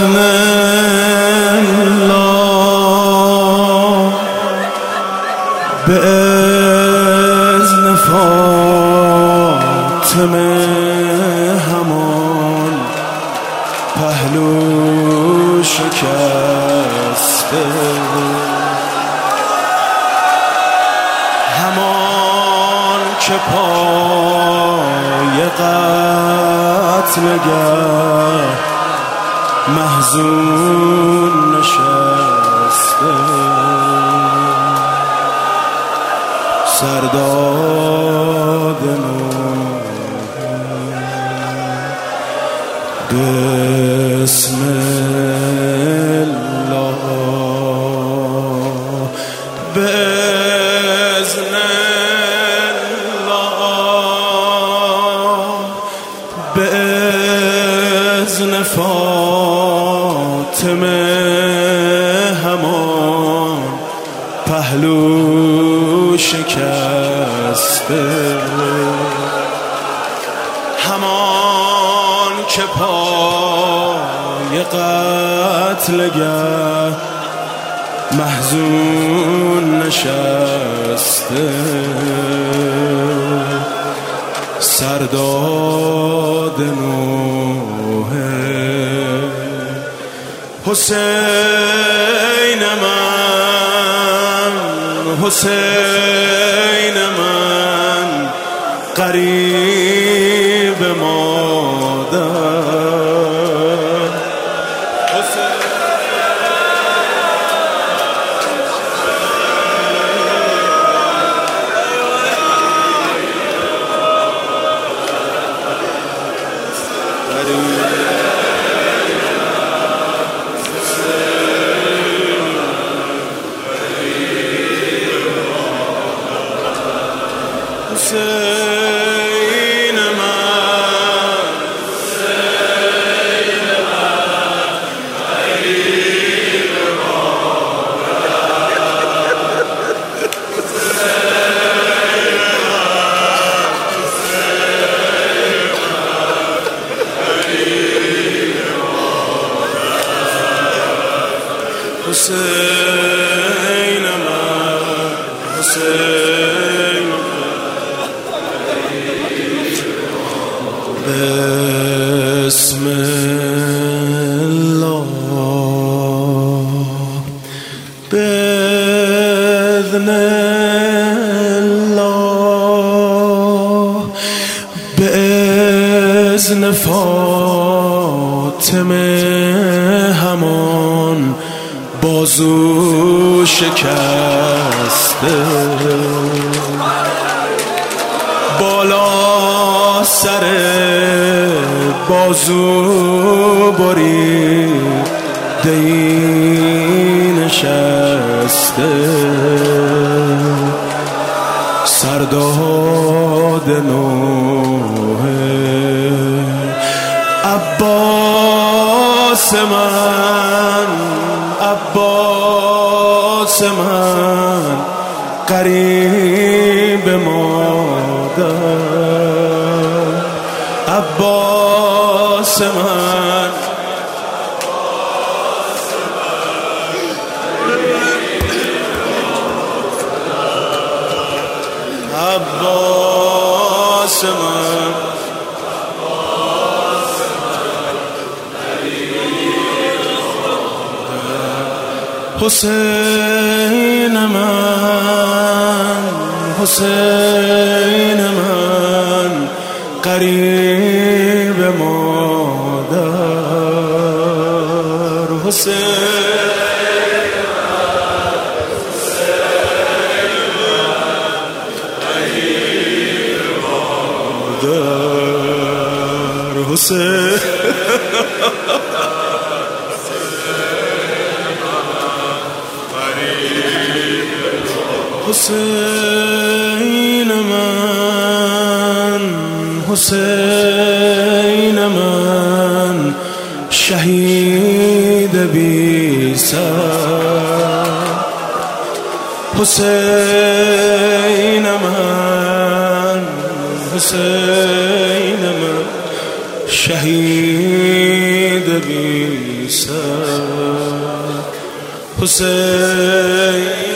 بسم الله. به ازن فاطمه همان پهلو شکسته. همان که پای قتل گرد محزون نشسته. سرداد بسم الله. فاطمه همان پهلو شکسته. همان که پای قتلگه محزون نشسته. سرداد نوه حسین من حسین من قریب حسین من حسین بسم الله. بإذن الله. بإذن فاطمه همان بازو شکسته. بالا سر بازو بری دی نشسته. سرداد نوه عباس من عباس من قریب مادر. عباس من. عباس من. حسین من حسین من قریب مادر. حسین حسین. حسین من حسین من شهید بی سر. حسین من حسین من شهید بی سر. حسین